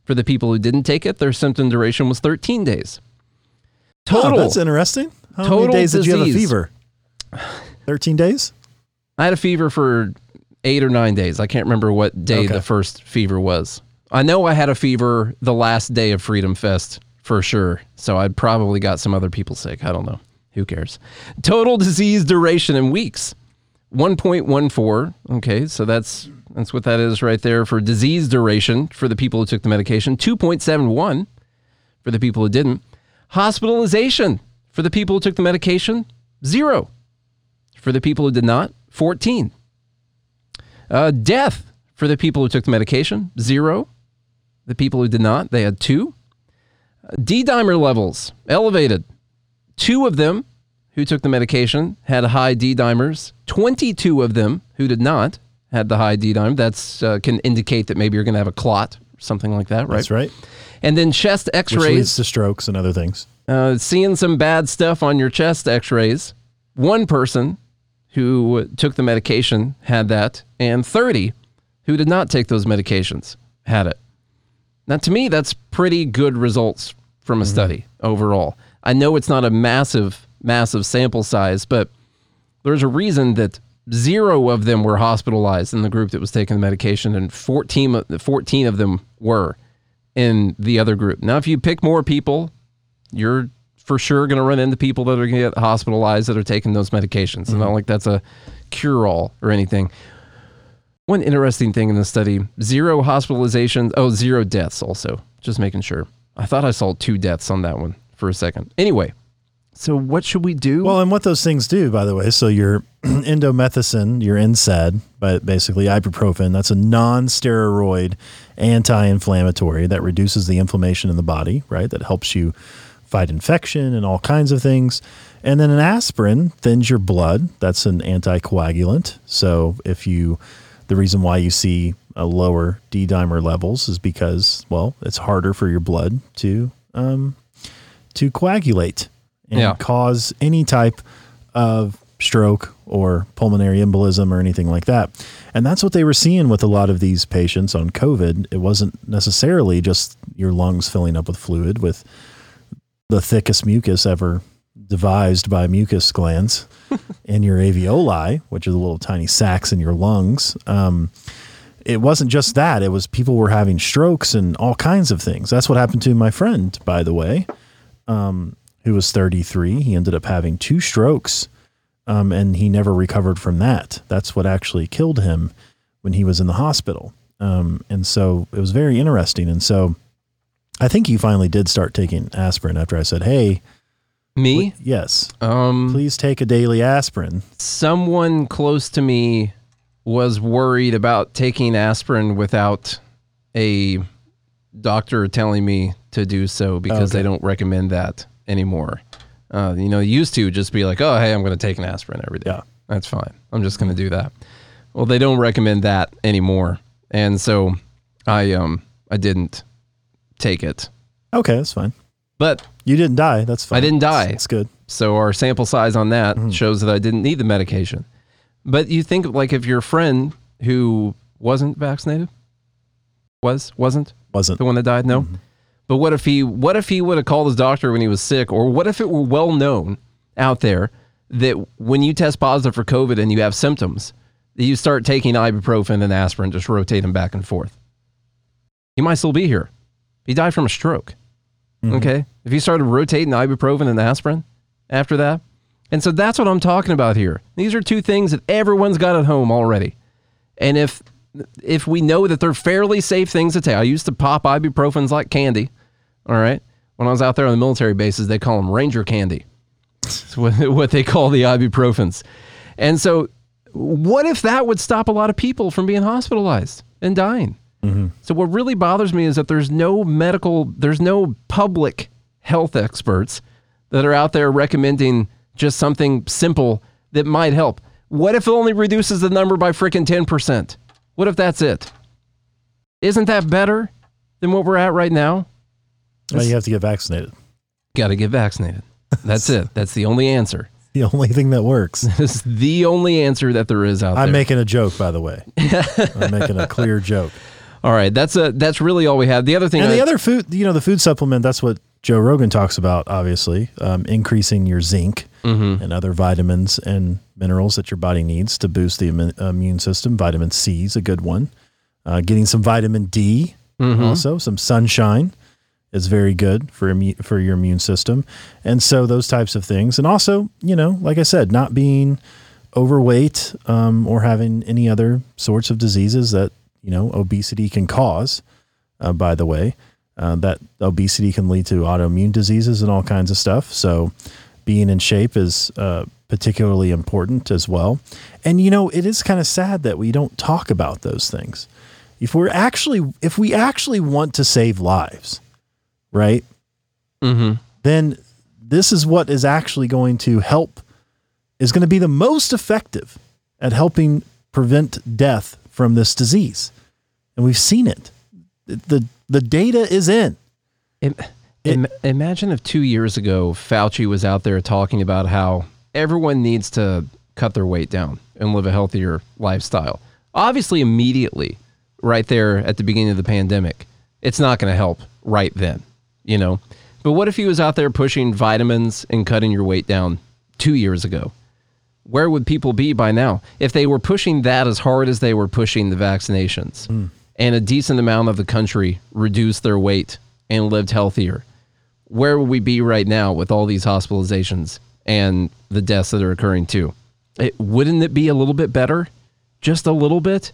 For the people who didn't take it, their symptom duration was 13 days. Total. Oh, that's interesting. How Total many days did you have a fever? 13 days? I had a fever for eight or nine days. I can't remember what day Okay. the first fever was. I know I had a fever the last day of Freedom Fest for sure. So I'd probably got some other people sick. I don't know. Who cares? Total disease duration in weeks 1.14. Okay, so that's that's what that is right there for disease duration for the people who took the medication. 2.71 for the people who didn't. Hospitalization for the people who took the medication, zero. For the people who did not, 14. Uh, death for the people who took the medication, zero. The people who did not, they had two. Uh, D dimer levels, elevated. Two of them who took the medication had high D dimers. 22 of them who did not had the high D dimer. That's uh, can indicate that maybe you're going to have a clot or something like that, right? That's right. And then chest x Which leads to strokes and other things. uh, seeing some bad stuff on your chest x rays. One person who took the medication had that, and 30 who did not take those medications had it. Now, to me, that's pretty good results from a study overall. I know it's not a massive, massive sample size, but there's a reason that zero of them were hospitalized in the group that was taking the medication, and 14, of- 14 of them were in the other group. Now, if you pick more people, you're for sure going to run into people that are going to get hospitalized that are taking those medications. It's not mm-hmm. like that's a cure all or anything. One interesting thing in the study zero hospitalizations, oh, zero deaths also. Just making sure. I thought I saw two deaths on that one for a second. Anyway, so what should we do? Well, and what those things do, by the way, so your <clears throat> indomethacin, your NSAID, but basically ibuprofen, that's a non-steroid anti-inflammatory that reduces the inflammation in the body, right? That helps you fight infection and all kinds of things. And then an aspirin thins your blood. That's an anticoagulant. So if you, the reason why you see a lower D dimer levels is because, well, it's harder for your blood to um, to coagulate and Yeah. cause any type of stroke or pulmonary embolism or anything like that. And that's what they were seeing with a lot of these patients on COVID. It wasn't necessarily just your lungs filling up with fluid with the thickest mucus ever devised by mucus glands <laughs> in your alveoli, which are the little tiny sacs in your lungs. Um, it wasn't just that; it was people were having strokes and all kinds of things. That's what happened to my friend, by the way, um, who was 33. He ended up having two strokes, um, and he never recovered from that. That's what actually killed him when he was in the hospital. Um, and so it was very interesting. And so I think he finally did start taking aspirin after I said, "Hey, Me? yes, Um, please take a daily aspirin." someone close to me was worried about taking aspirin without a doctor telling me to do so because Okay. they don't recommend that anymore. Uh, you know, used to just be like, oh, hey, I'm going to take an aspirin every day. Yeah. That's fine. I'm just going to do that. Well, they don't recommend that anymore. And so I um I didn't take it. Okay, that's fine. But You didn't die. That's fine. I didn't die. That's good. So our sample size on that shows that I didn't need the medication. But you think like if your friend who wasn't vaccinated was wasn't Wasn't. the one that died, no. But what if he what if he would have called his doctor when he was sick or what if it were well known out there that when you test positive for COVID and you have symptoms, that you start taking ibuprofen and aspirin just rotate them back and forth. He might still be here. He died from a stroke. Mm-hmm. Okay. If you started rotating ibuprofen and aspirin after that. And so that's what I'm talking about here. These are two things that everyone's got at home already. And if if we know that they're fairly safe things to take, I used to pop ibuprofens like candy. All right. When I was out there on the military bases, they call them Ranger candy. It's what, <laughs> what they call the ibuprofens. And so, what if that would stop a lot of people from being hospitalized and dying? Mm-hmm. So what really bothers me is that there's no medical, there's no public health experts that are out there recommending just something simple that might help. What if it only reduces the number by freaking 10%? What if that's it? Isn't that better than what we're at right now? Well, you have to get vaccinated. Got to get vaccinated. That's it. That's the only answer. <laughs> The only thing that works. <laughs> It's the only answer that there is out there. I'm making a joke, by the way. <laughs> I'm making a clear joke. all right, that's a that's really all we have. The other thing And I- the other food, you know, the food supplement, that's what Joe Rogan talks about, obviously, um, increasing your zinc Mm-hmm. and other vitamins and minerals that your body needs to boost the immu- immune system. Vitamin C is a good one. Uh, getting some vitamin D, Mm-hmm. also some sunshine is very good for for your immune system, and so those types of things. And also, you know, like I said, not being overweight um, or having any other sorts of diseases that you know obesity can cause. Uh, by the way, uh, that obesity can lead to autoimmune diseases and all kinds of stuff. So, being in shape is uh, particularly important as well. And you know, it is kind of sad that we don't talk about those things. If we're actually, if we actually want to save lives, right? Mhm. Then this is what is actually going to help. Is going to be the most effective at helping prevent death from this disease, and we've seen it. the The data is in. Im- imagine if two years ago Fauci was out there talking about how everyone needs to cut their weight down and live a healthier lifestyle. Obviously, immediately, right there at the beginning of the pandemic, it's not going to help right then, you know. But what if he was out there pushing vitamins and cutting your weight down two years ago? Where would people be by now if they were pushing that as hard as they were pushing the vaccinations? Hmm. And a decent amount of the country reduced their weight and lived healthier. Where would we be right now with all these hospitalizations and the deaths that are occurring too? It, wouldn't it be a little bit better? Just a little bit?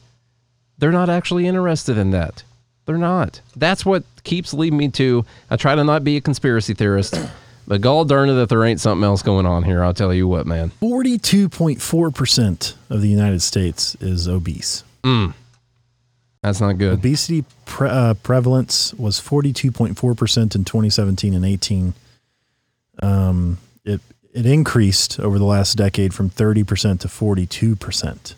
They're not actually interested in that. They're not. That's what keeps leading me to. I try to not be a conspiracy theorist, <clears throat> but gall darn it if there ain't something else going on here. I'll tell you what, man. Forty-two point four percent of the United States is obese. Mm. That's not good. Obesity pre- uh, prevalence was 42.4% in 2017 and 18. Um, it, it increased over the last decade from 30% to 42%.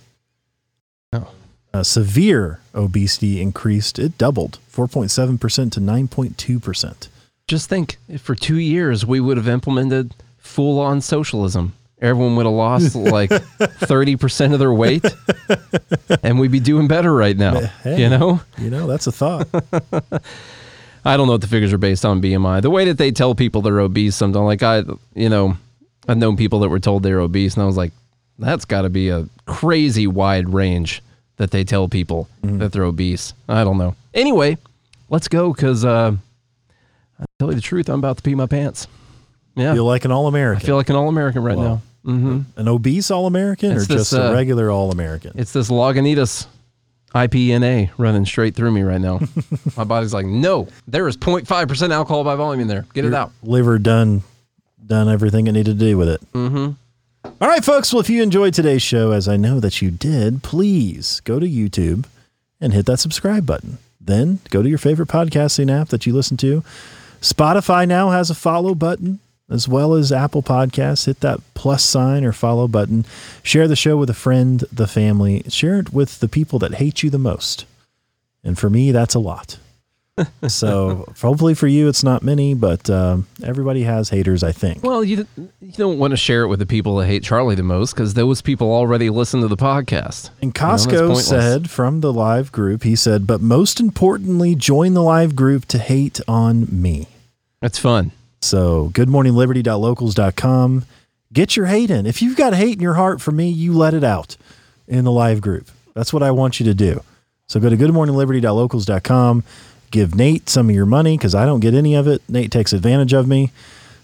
Oh. Uh, severe obesity increased, it doubled 4.7% to 9.2%. Just think if for two years we would have implemented full on socialism. Everyone would have lost <laughs> like 30% of their weight and we'd be doing better right now. Hey. You know? You know, that's a thought. <laughs> I don't know what the figures are based on BMI. The way that they tell people they're obese, something like I, you know, I've known people that were told they're obese, and I was like, that's got to be a crazy wide range that they tell people that they're obese. I don't know. Anyway, let's go because uh, I tell you the truth, I'm about to pee my pants. Yeah, Feel like an All American. I feel like an All American right Wow. now. Hmm An obese All American or this, just a uh, regular All American? It's this Lagunitas IPNA running straight through me right now. <laughs> my body's like, no, there is 0.5% alcohol by volume in there. Get it out. Liver done done everything it needed to do with it. Mm-hmm. All right, folks. Well, if you enjoyed today's show, as I know that you did, please go to YouTube and hit that subscribe button. Then go to your favorite podcasting app that you listen to. Spotify now has a follow button as well as Apple Podcasts. Hit that plus sign or follow button. Share the show with a friend, the family. Share it with the people that hate you the most. And for me, that's a lot. <laughs> so hopefully for you, it's not many, but um, everybody has haters, I think. Well, you, you don't want to share it with the people that hate Charlie the most because those people already listen to the podcast. And You know, Costco said from the live group, he said, but most importantly, join the live group to hate on me. That's fun. So goodmorningliberty.locals.com. Get your hate in. If you've got hate in your heart for me, you let it out in the live group. That's what I want you to do. So go to goodmorningliberty.locals.com. Give Nate some of your money because I don't get any of it. Nate takes advantage of me.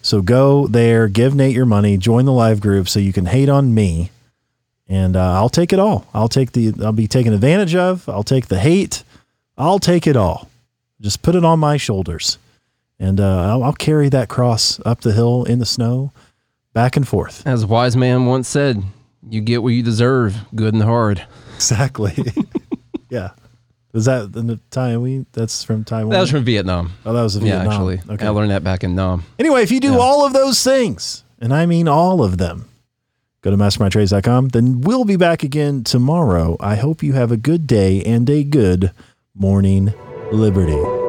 So go there, give Nate your money, join the live group so you can hate on me. And uh, I'll take it all. I'll take the, I'll be taken advantage of. I'll take the hate. I'll take it all. Just put it on my shoulders. And uh, I'll, I'll carry that cross up the hill in the snow, back and forth. As a wise man once said, you get what you deserve, good and hard. Exactly. <laughs> <laughs> yeah. Was that in the time we? That's from Taiwan. That was from Vietnam. oh, that was Yeah, Vietnam. actually. Okay. I learned that back in Nam. Anyway, if you do Yeah. all of those things, and I mean all of them, go to mastermindtrades.com. Then we'll be back again tomorrow. I hope you have a good day and a good morning, Liberty.